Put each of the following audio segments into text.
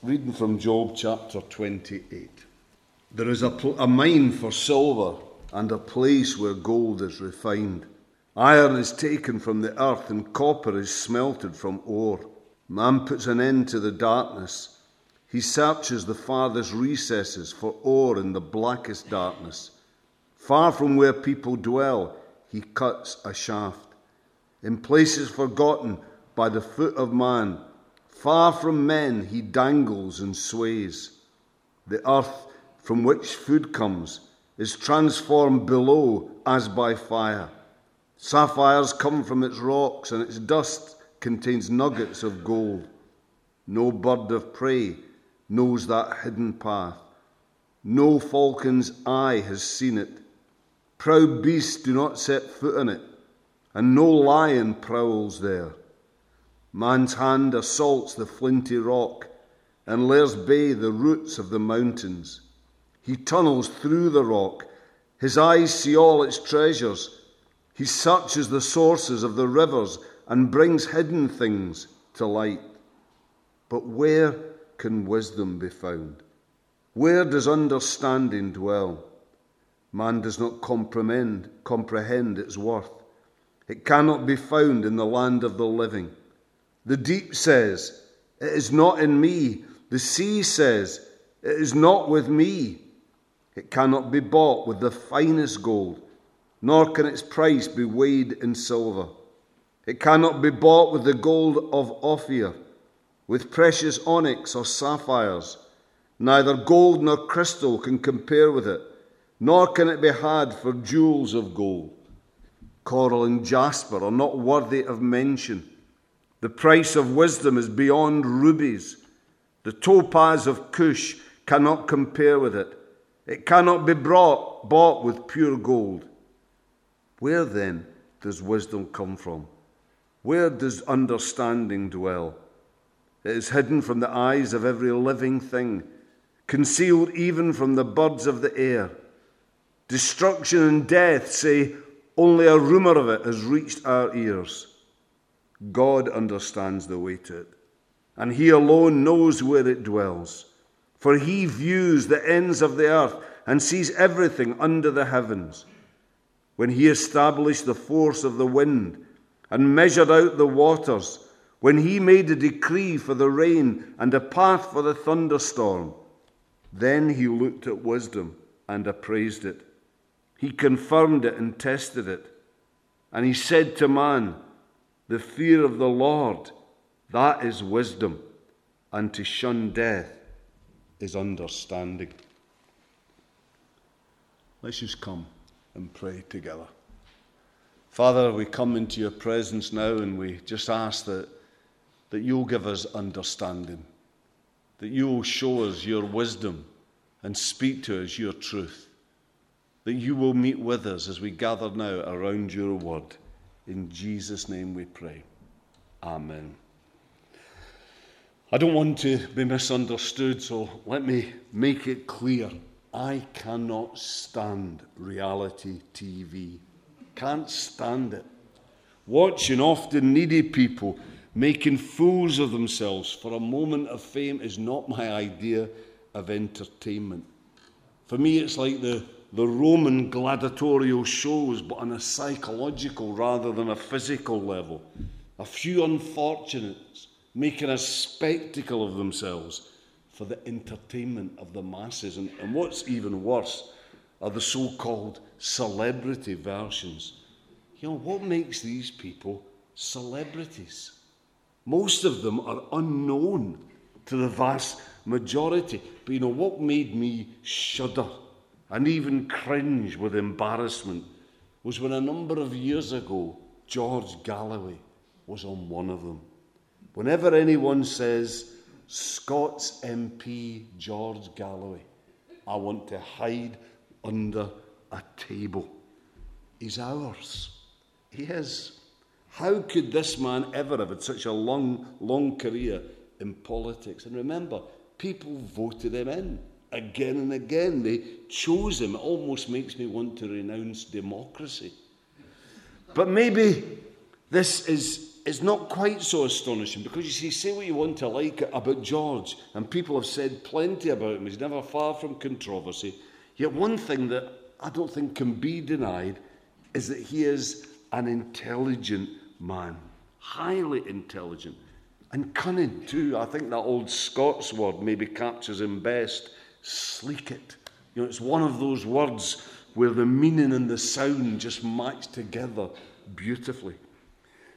Reading from Job chapter 28. There is a, pl- a mine for silver and a place where gold is refined. Iron is taken from the earth and copper is smelted from ore. Man puts an end to the darkness. He searches the farthest recesses for ore in the blackest darkness. Far from where people dwell, he cuts a shaft. In places forgotten by the foot of man, Far from men he dangles and sways. The earth from which food comes is transformed below as by fire. Sapphires come from its rocks, and its dust contains nuggets of gold. No bird of prey knows that hidden path. No falcon's eye has seen it. Proud beasts do not set foot on it, and no lion prowls there. Man's hand assaults the flinty rock and lays bare the roots of the mountains. He tunnels through the rock. His eyes see all its treasures. He searches the sources of the rivers and brings hidden things to light. But where can wisdom be found? Where does understanding dwell? Man does not comprehend, comprehend its worth. It cannot be found in the land of the living. The deep says, It is not in me. The sea says, It is not with me. It cannot be bought with the finest gold, nor can its price be weighed in silver. It cannot be bought with the gold of Ophir, with precious onyx or sapphires. Neither gold nor crystal can compare with it, nor can it be had for jewels of gold. Coral and jasper are not worthy of mention. The price of wisdom is beyond rubies. The topaz of Cush cannot compare with it. It cannot be brought, bought with pure gold. Where then does wisdom come from? Where does understanding dwell? It is hidden from the eyes of every living thing, concealed even from the birds of the air. Destruction and death say, only a rumour of it has reached our ears. God understands the way to it, and He alone knows where it dwells. For He views the ends of the earth and sees everything under the heavens. When He established the force of the wind and measured out the waters, when He made a decree for the rain and a path for the thunderstorm, then He looked at wisdom and appraised it. He confirmed it and tested it. And He said to man, the fear of the Lord, that is wisdom, and to shun death is understanding. Let's just come and pray together. Father, we come into your presence now and we just ask that, that you'll give us understanding, that you'll show us your wisdom and speak to us your truth, that you will meet with us as we gather now around your word. In Jesus' name we pray. Amen. I don't want to be misunderstood, so let me make it clear. I cannot stand reality TV. Can't stand it. Watching often needy people making fools of themselves for a moment of fame is not my idea of entertainment. For me, it's like the the Roman gladiatorial shows, but on a psychological rather than a physical level. A few unfortunates making a spectacle of themselves for the entertainment of the masses. And, and what's even worse are the so called celebrity versions. You know, what makes these people celebrities? Most of them are unknown to the vast majority. But you know, what made me shudder? And even cringe with embarrassment was when a number of years ago George Galloway was on one of them. Whenever anyone says Scots MP George Galloway, I want to hide under a table. He's ours. He is. How could this man ever have had such a long, long career in politics? And remember, people voted him in again and again. They chose him. It almost makes me want to renounce democracy. But maybe this is it's not quite so astonishing because you see, say what you want to like about George, and people have said plenty about him. He's never far from controversy. Yet, one thing that I don't think can be denied is that he is an intelligent man, highly intelligent and cunning too. I think that old Scots word maybe captures him best sleekit. You know, it's one of those words where the meaning and the sound just match together beautifully.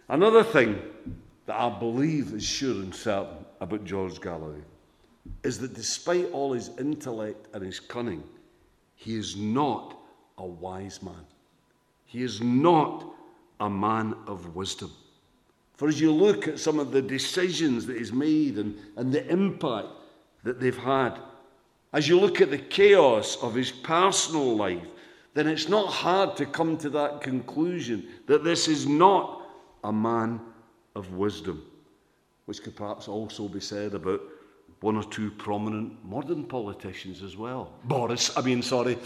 Another thing that I believe is sure and certain about George Galloway is that despite all his intellect and his cunning, he is not a wise man. He is not a man of wisdom. For as you look at some of the decisions that he's made and, and the impact that they've had, as you look at the chaos of his personal life, then it's not hard to come to that conclusion that this is not a man of wisdom, which could perhaps also be said about one or two prominent modern politicians as well. Boris, I mean, sorry,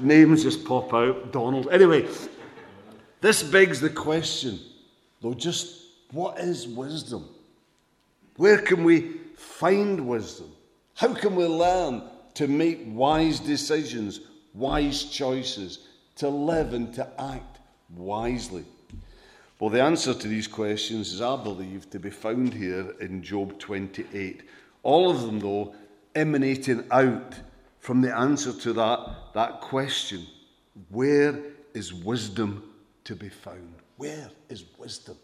names just pop out. Donald. Anyway, this begs the question, though, just what is wisdom? Where can we find wisdom? How can we learn to make wise decisions, wise choices, to live and to act wisely? Well, the answer to these questions is, I believe, to be found here in Job 28. All of them, though, emanating out from the answer to that, that question where is wisdom to be found? Where is wisdom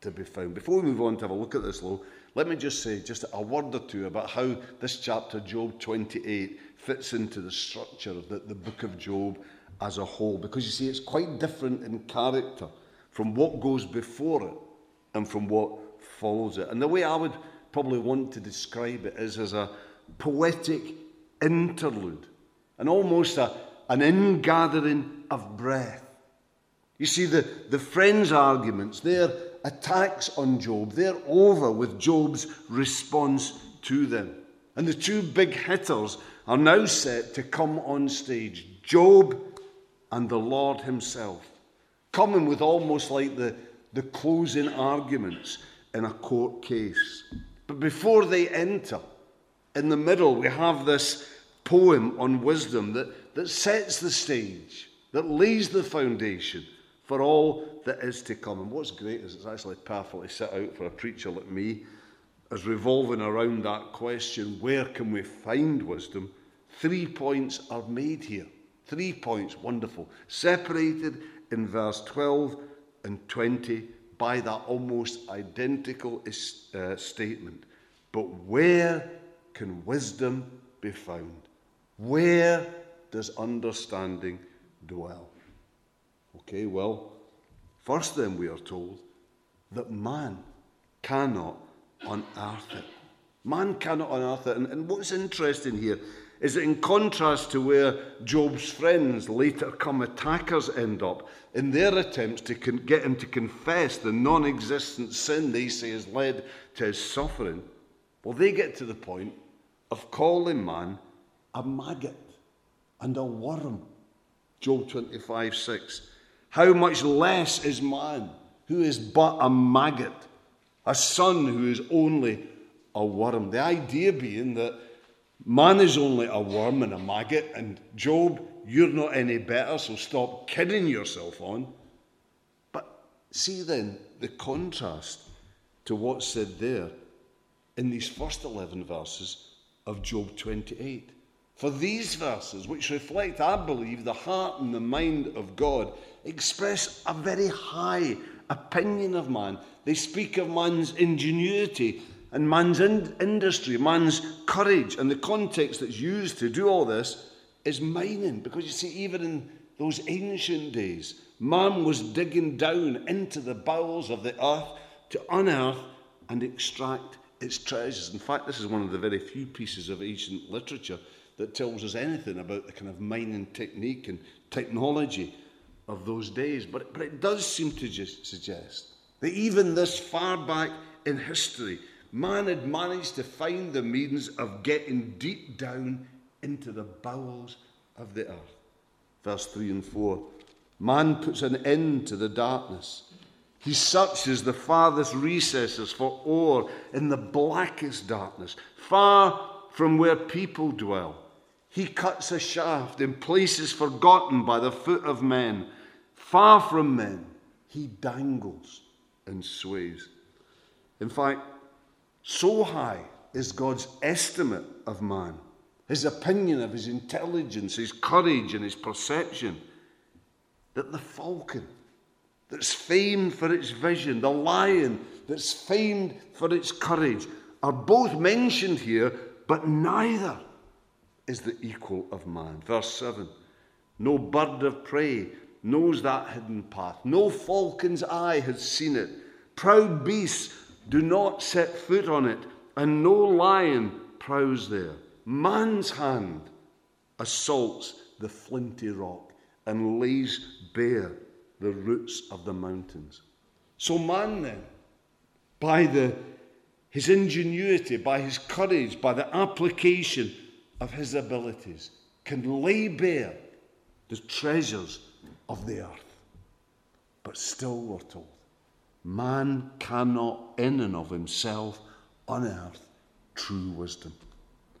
to be found? Before we move on to have a look at this, though, let me just say just a word or two about how this chapter, Job 28, fits into the structure of the, the book of Job as a whole. Because you see, it's quite different in character from what goes before it and from what follows it. And the way I would probably want to describe it is as a poetic interlude and almost a, an ingathering of breath. You see, the, the friends' arguments, their attacks on Job, they're over with Job's response to them. And the two big hitters are now set to come on stage Job and the Lord Himself coming with almost like the, the closing arguments in a court case. But before they enter, in the middle, we have this poem on wisdom that, that sets the stage, that lays the foundation for all that is to come. And what's great is it's actually perfectly set out for a preacher like me, as revolving around that question where can we find wisdom? Three points are made here. Three points, wonderful. Separated in verse 12 and 20 by that almost identical uh, statement. But where can wisdom be found? Where does understanding dwell? Okay, well, first then we are told that man cannot unearth it. Man cannot unearth it. And, and what's interesting here is that in contrast to where Job's friends, later come attackers, end up, in their attempts to con- get him to confess the non existent sin they say has led to his suffering, well, they get to the point of calling man a maggot and a worm. Job 25 6. How much less is man, who is but a maggot, a son who is only a worm? The idea being that Man is only a worm and a maggot, and Job, you're not any better, so stop kidding yourself on. But see then the contrast to what's said there in these first 11 verses of Job 28. For these verses, which reflect, I believe, the heart and the mind of God, express a very high opinion of man. They speak of man's ingenuity and man's in- industry, man's courage, and the context that's used to do all this is mining. Because you see, even in those ancient days, man was digging down into the bowels of the earth to unearth and extract its treasures. In fact, this is one of the very few pieces of ancient literature that tells us anything about the kind of mining technique and technology of those days. But, but it does seem to just suggest that even this far back in history, man had managed to find the means of getting deep down into the bowels of the earth. Verse 3 and 4 Man puts an end to the darkness, He searches the farthest recesses for ore in the blackest darkness, far from where people dwell. He cuts a shaft in places forgotten by the foot of men. Far from men, he dangles and sways. In fact, so high is God's estimate of man, his opinion of his intelligence, his courage, and his perception, that the falcon that's famed for its vision, the lion that's famed for its courage, are both mentioned here, but neither is the equal of man. Verse 7 No bird of prey knows that hidden path, no falcon's eye has seen it. Proud beasts do not set foot on it, and no lion prowls there. Man's hand assaults the flinty rock and lays bare the roots of the mountains. So, man then, by the, his ingenuity, by his courage, by the application of his abilities, can lay bare the treasures of the earth. But still, we're told, man cannot, in and of himself, unearth true wisdom.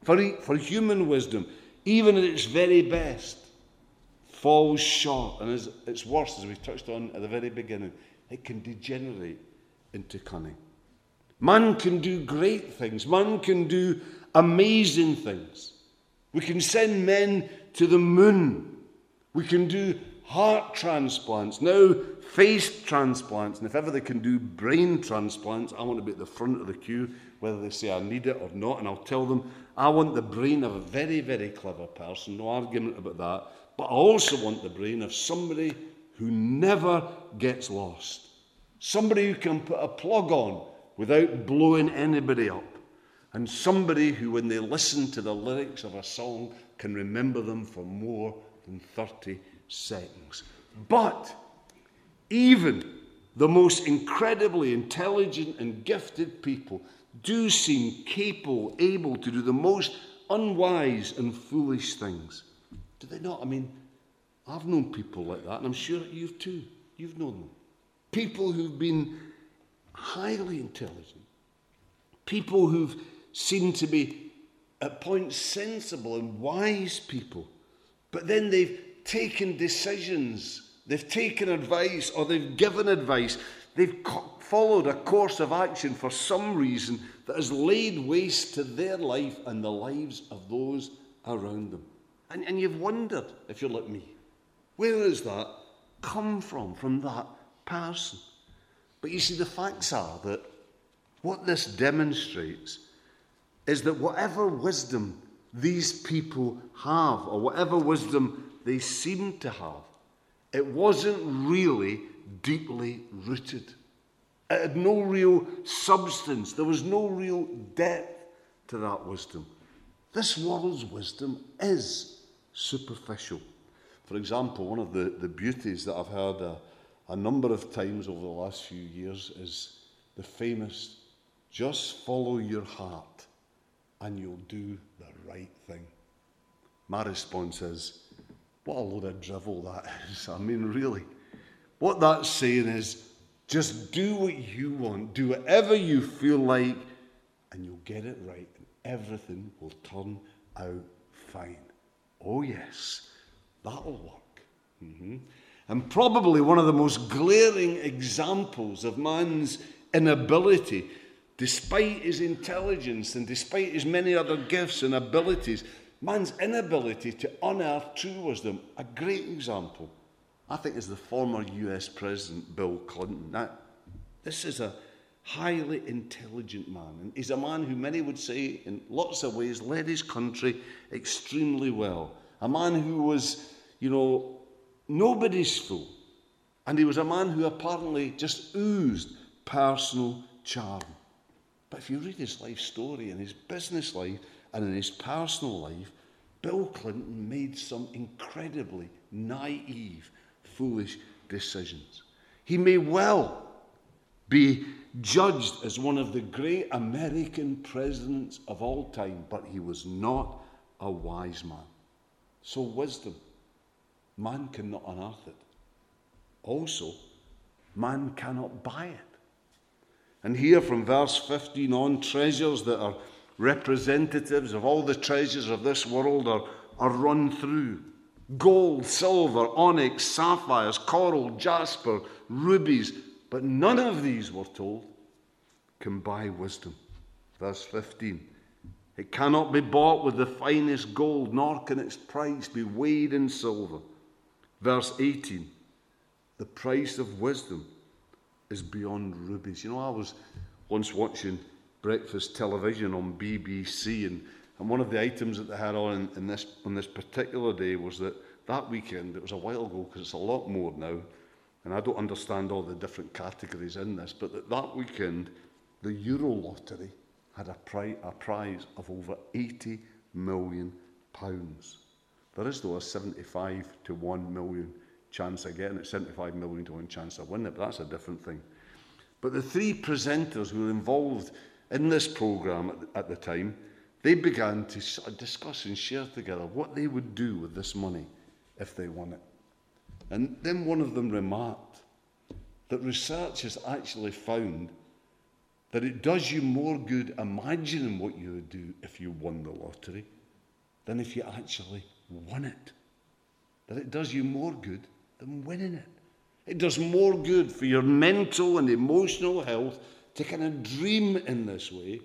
For, for human wisdom, even at its very best, falls short and is, it's worse, as we touched on at the very beginning. It can degenerate into cunning. Man can do great things, man can do amazing things. We can send men to the moon, we can do heart transplants, now face transplants, and if ever they can do brain transplants, I want to be at the front of the queue, whether they say I need it or not, and I'll tell them I want the brain of a very, very clever person, no argument about that. But I also want the brain of somebody who never gets lost. Somebody who can put a plug on without blowing anybody up. And somebody who, when they listen to the lyrics of a song, can remember them for more than 30 seconds. But even the most incredibly intelligent and gifted people do seem capable, able to do the most unwise and foolish things. Do they not? I mean, I've known people like that, and I'm sure you've too. You've known them. People who've been highly intelligent, people who've seemed to be at points sensible and wise people, but then they've taken decisions, they've taken advice, or they've given advice, they've followed a course of action for some reason that has laid waste to their life and the lives of those around them. And, and you've wondered, if you're like me, where has that come from, from that person? But you see, the facts are that what this demonstrates is that whatever wisdom these people have, or whatever wisdom they seem to have, it wasn't really deeply rooted. It had no real substance, there was no real depth to that wisdom. This world's wisdom is superficial. For example, one of the, the beauties that I've heard a, a number of times over the last few years is the famous just follow your heart and you'll do the right thing. My response is, what a load of drivel that is. I mean, really. What that's saying is, just do what you want, do whatever you feel like, and you'll get it right, and everything will turn out fine. Oh, yes, that'll work. Mm-hmm. And probably one of the most glaring examples of man's inability, despite his intelligence and despite his many other gifts and abilities, man's inability to unearth true wisdom. A great example, I think, is the former US President Bill Clinton. Now, this is a highly intelligent man. And he's a man who many would say, in lots of ways, led his country extremely well. A man who was, you know, nobody's fool. And he was a man who apparently just oozed personal charm. But if you read his life story and his business life and in his personal life, Bill Clinton made some incredibly naive, foolish decisions. He may well be judged as one of the great American presidents of all time, but he was not a wise man. So, wisdom, man cannot unearth it. Also, Man cannot buy it. And here from verse 15 on, treasures that are representatives of all the treasures of this world are, are run through gold, silver, onyx, sapphires, coral, jasper, rubies. But none of these, we're told, can buy wisdom. Verse 15. It cannot be bought with the finest gold, nor can its price be weighed in silver. Verse 18. The price of wisdom is beyond rubies. You know, I was once watching breakfast television on BBC, and, and one of the items that they had on in, this, on this particular day was that that weekend, it was a while ago because it's a lot more now, and I don't understand all the different categories in this, but that, that weekend, the Euro lottery had a, pri- a prize of over 80 million pounds. There is, though, a 75 to 1 million chance of getting it, 75 million to 1 chance of winning it, but that's a different thing. But the three presenters who were involved in this programme at, the, at the time, they began to discuss and share together what they would do with this money if they won it. And then one of them remarked that research has actually found that it does you more good imagining what you would do if you won the lottery than if you actually won it. That it does you more good than winning it. It does more good for your mental and emotional health to kind of dream in this way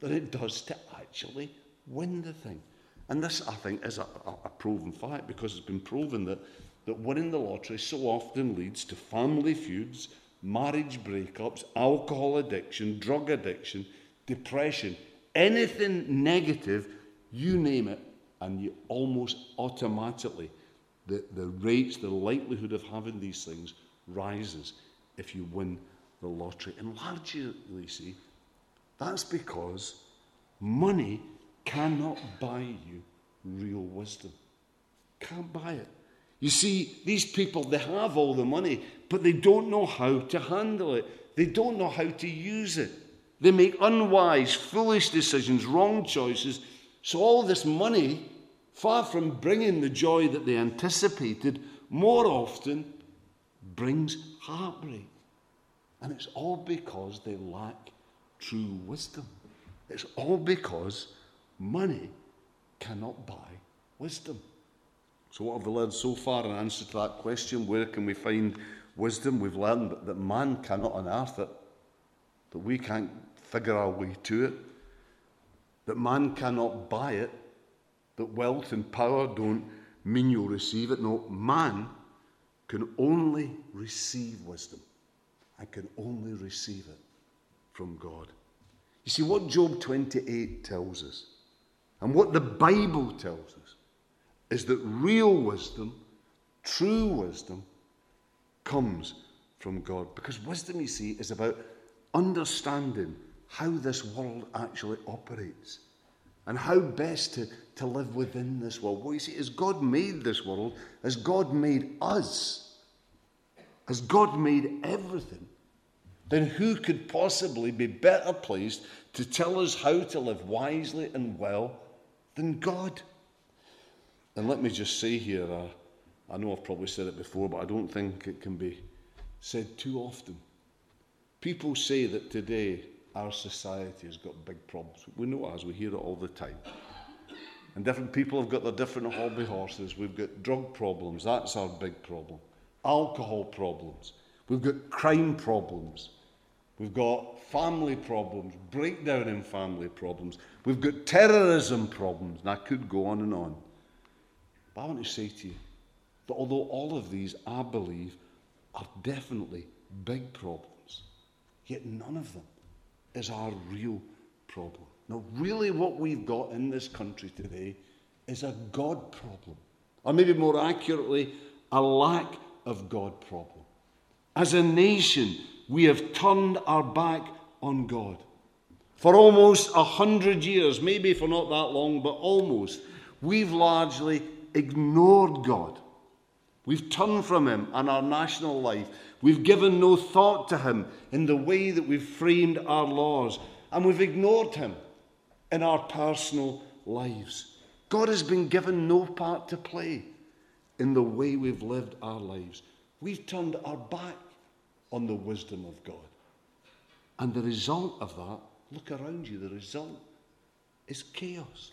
than it does to actually win the thing. And this, I think, is a, a, proven fact because it's been proven that, that winning the lottery so often leads to family feuds, marriage breakups, alcohol addiction, drug addiction, depression, anything negative, you name it, and you almost automatically, the, the rates, the likelihood of having these things rises if you win the lottery. And largely, see, that's because money cannot buy you real wisdom. Can't buy it. You see, these people, they have all the money, but they don't know how to handle it. They don't know how to use it. They make unwise, foolish decisions, wrong choices. So, all this money, far from bringing the joy that they anticipated, more often brings heartbreak. And it's all because they lack true wisdom. It's all because Money cannot buy wisdom. So, what have we learned so far in answer to that question? Where can we find wisdom? We've learned that man cannot unearth it, that we can't figure our way to it, that man cannot buy it, that wealth and power don't mean you'll receive it. No, man can only receive wisdom and can only receive it from God. You see, what Job 28 tells us and what the Bible tells us is that real wisdom, true wisdom, comes from God. Because wisdom, you see, is about understanding how this world actually operates and how best to, to live within this world. Well, you see, as God made this world, as God made us, as God made everything, then who could possibly be better placed to tell us how to live wisely and well than God. And let me just say here, uh, I know I've probably said it before, but I don't think it can be said too often. People say that today our society has got big problems. We know it as we hear it all the time. And different people have got their different hobby horses. We've got drug problems, that's our big problem. Alcohol problems. We've got crime problems. We've got family problems, breakdown in family problems. We've got terrorism problems, and I could go on and on. But I want to say to you that although all of these, I believe, are definitely big problems, yet none of them is our real problem. Now, really, what we've got in this country today is a God problem, or maybe more accurately, a lack of God problem. As a nation, we have turned our back on God. For almost a hundred years, maybe for not that long, but almost, we've largely ignored God. We've turned from Him in our national life. We've given no thought to Him in the way that we've framed our laws. And we've ignored Him in our personal lives. God has been given no part to play in the way we've lived our lives. We've turned our back on the wisdom of God. And the result of that, look around you, the result is chaos.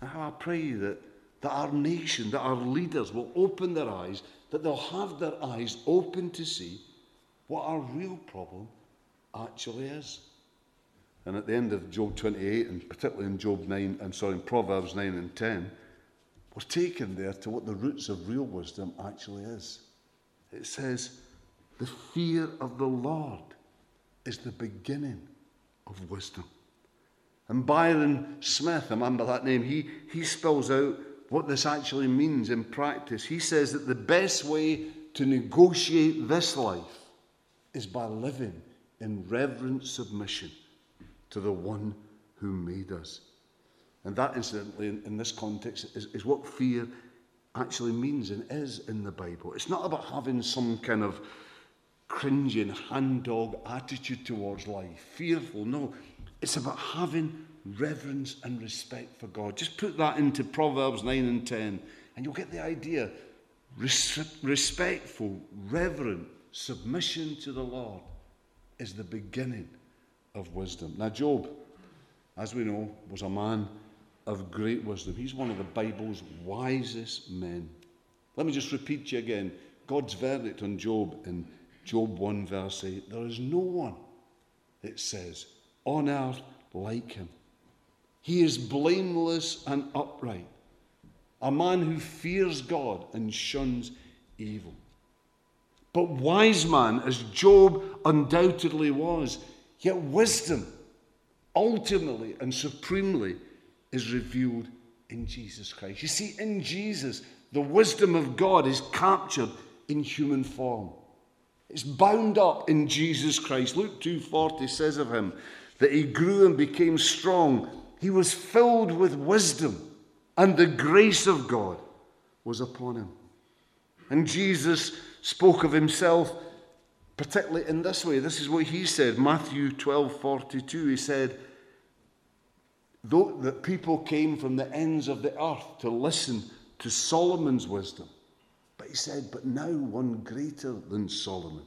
And how I pray that, that our nation, that our leaders will open their eyes, that they'll have their eyes open to see what our real problem actually is. And at the end of Job 28, and particularly in Job 9, and sorry, in Proverbs 9 and 10, we're taken there to what the roots of real wisdom actually is. It says, the fear of the Lord is the beginning of wisdom. And Byron Smith, I remember that name, he, he spells out what this actually means in practice. He says that the best way to negotiate this life is by living in reverent submission to the one who made us. And that, incidentally, in, in this context, is, is what fear actually means and is in the Bible. It's not about having some kind of cringing, hand dog attitude towards life, fearful. No, it's about having reverence and respect for God. Just put that into Proverbs 9 and 10, and you'll get the idea. Res- respectful, reverent submission to the Lord is the beginning of wisdom. Now, Job, as we know, was a man of great wisdom. He's one of the Bible's wisest men. Let me just repeat to you again God's verdict on Job in Job 1, verse 8 there is no one, it says, on earth like him. He is blameless and upright, a man who fears God and shuns evil. But wise man, as Job undoubtedly was, yet wisdom ultimately and supremely is revealed in Jesus Christ. You see, in Jesus, the wisdom of God is captured in human form. It's bound up in Jesus Christ. Luke 2:40 says of him that he grew and became strong. He was filled with wisdom, and the grace of God was upon him. And Jesus spoke of himself particularly in this way. This is what he said, Matthew 12:42. He said, though that people came from the ends of the earth to listen to Solomon's wisdom. But he said, But now one greater than Solomon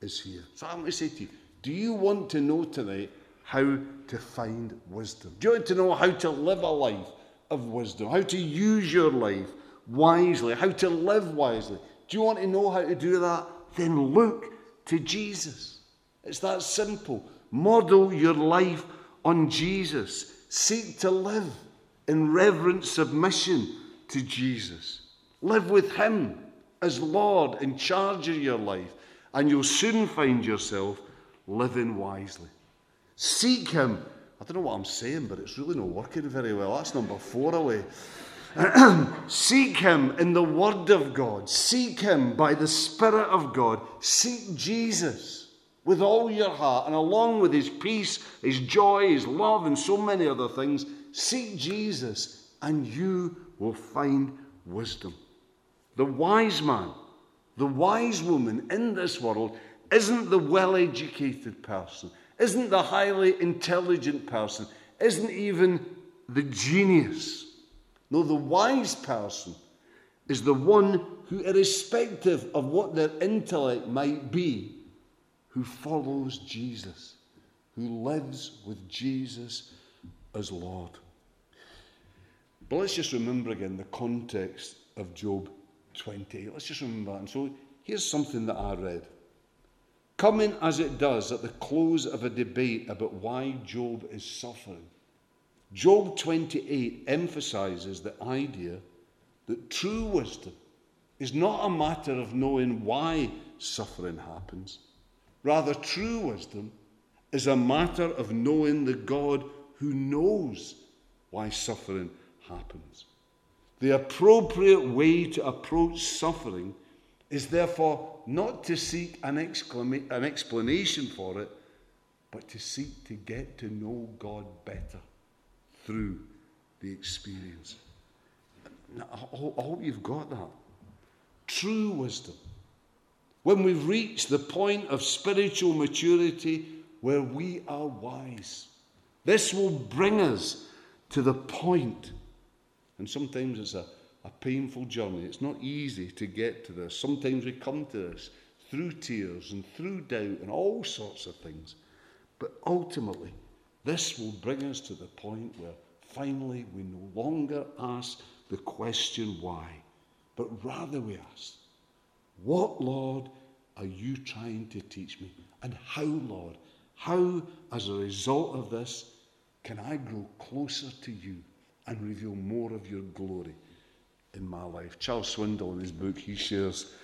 is here. So I'm going to say to you, do you want to know tonight how to find wisdom? Do you want to know how to live a life of wisdom? How to use your life wisely? How to live wisely? Do you want to know how to do that? Then look to Jesus. It's that simple. Model your life on Jesus. Seek to live in reverent submission to Jesus. Live with Him as Lord in charge of your life, and you'll soon find yourself living wisely. Seek Him. I don't know what I'm saying, but it's really not working very well. That's number four away. Seek Him in the Word of God. Seek Him by the Spirit of God. Seek Jesus with all your heart, and along with his peace, his joy, his love, and so many other things, seek Jesus, and you will find wisdom. The wise man, the wise woman in this world isn't the well educated person, isn't the highly intelligent person, isn't even the genius. No, the wise person is the one who, irrespective of what their intellect might be, who follows Jesus, who lives with Jesus as Lord. But let's just remember again the context of Job 20. Let's just remember that. And so here's something that I read. Coming as it does at the close of a debate about why Job is suffering, Job 28 emphasizes the idea that true wisdom is not a matter of knowing why suffering happens Rather, true wisdom is a matter of knowing the God who knows why suffering happens. The appropriate way to approach suffering is therefore not to seek an, exclama- an explanation for it, but to seek to get to know God better through the experience. I hope you've got that. True wisdom when we've reached the point of spiritual maturity where we are wise. This will bring us to the point, and sometimes it's a, a painful journey. It's not easy to get to this. Sometimes we come to this through tears and through doubt and all sorts of things. But ultimately, this will bring us to the point where finally we no longer ask the question why, but rather we ask, What, Lord, are you trying to teach me? And how, Lord, how, as a result of this, can I grow closer to you and reveal more of your glory in my life? Charles Swindoll, in his book, he shares,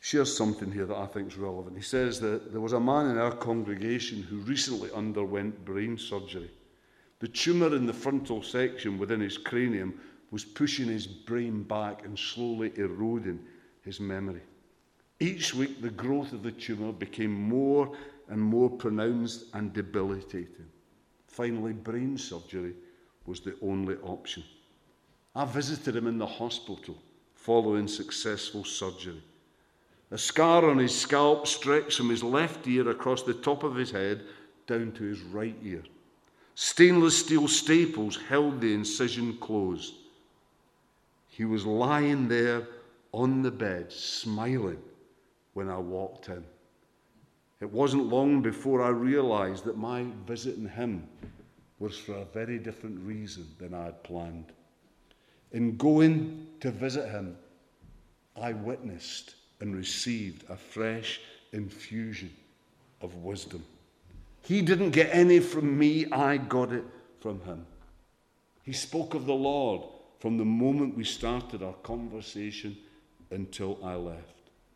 shares something here that I think is relevant. He says that there was a man in our congregation who recently underwent brain surgery. The tumour in the frontal section within his cranium was pushing his brain back and slowly eroding his memory. Each week, the growth of the tumour became more and more pronounced and debilitating. Finally, brain surgery was the only option. I visited him in the hospital following successful surgery. A scar on his scalp stretched from his left ear across the top of his head down to his right ear. Stainless steel staples held the incision closed. He was lying there on the bed, smiling, when I walked in. It wasn't long before I realized that my visiting him was for a very different reason than I had planned. In going to visit him, I witnessed and received a fresh infusion of wisdom. He didn't get any from me, I got it from him. He spoke of the Lord from the moment we started our conversation until I left.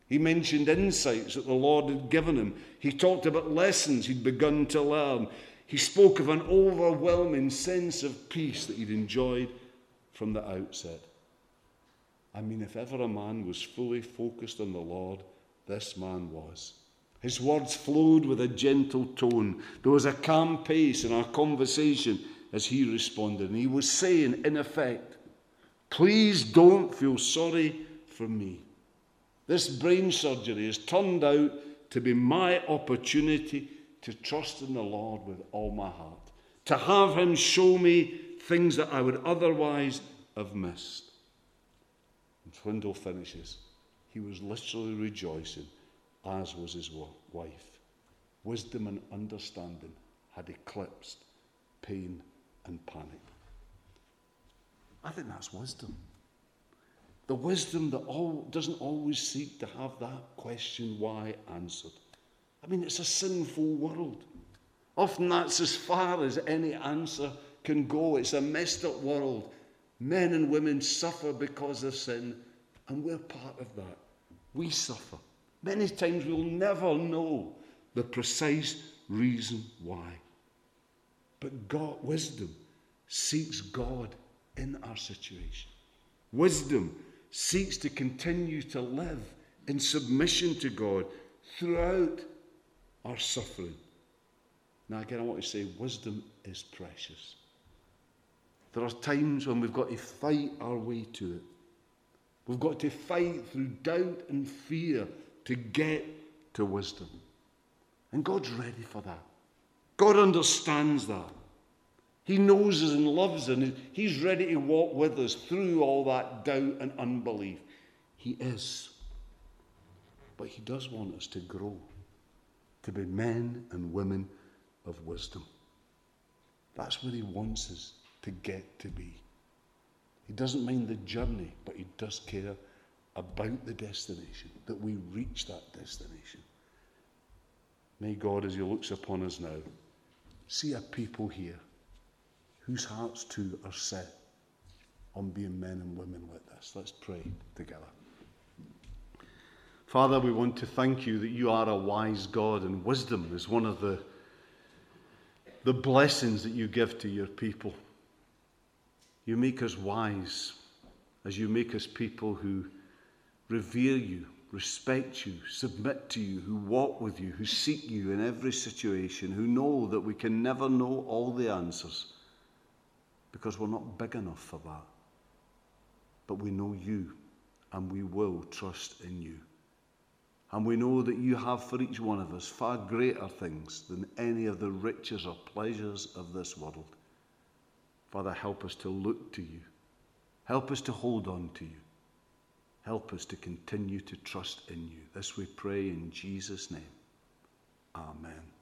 He mentioned insights that the Lord had given him. He talked about lessons he'd begun to learn. He spoke of an overwhelming sense of peace that he'd enjoyed from the outset. I mean, if ever a man was fully focused on the Lord, this man was. His words flowed with a gentle tone. There was a calm pace in our conversation as he responded. And he was saying, in effect, please don't feel sorry for me. This brain surgery has turned out to be my opportunity to trust in the Lord with all my heart, to have Him show me things that I would otherwise have missed. And Swindoll finishes. He was literally rejoicing, as was his wife. Wisdom and understanding had eclipsed pain and panic. I think that's wisdom. The wisdom that all, doesn't always seek to have that question why answered. I mean, it's a sinful world. Often that's as far as any answer can go. It's a messed up world. Men and women suffer because of sin, and we're part of that. We suffer. Many times we'll never know the precise reason why. But God, wisdom seeks God in our situation. Wisdom seeks to continue to live in submission to God throughout our suffering. Now, again, I want to say wisdom is precious. There are times when we've got to fight our way to it. We've got to fight through doubt and fear to get to wisdom. And God's ready for that. God understands that. He knows us and loves us, and He's ready to walk with us through all that doubt and unbelief. He is. But He does want us to grow, to be men and women of wisdom. That's where He wants us to get to be. He doesn't mind the journey, but He does care about the destination, that we reach that destination. May God, as He looks upon us now, see a people here whose hearts too are set on being men and women like this. Let's pray together. Father, we want to thank you that you are a wise God, and wisdom is one of the, the blessings that you give to your people. You make us wise as you make us people who revere you, respect you, submit to you, who walk with you, who seek you in every situation, who know that we can never know all the answers because we're not big enough for that. But we know you and we will trust in you. And we know that you have for each one of us far greater things than any of the riches or pleasures of this world. Father, help us to look to you. Help us to hold on to you. Help us to continue to trust in you. This we pray in Jesus' name. Amen.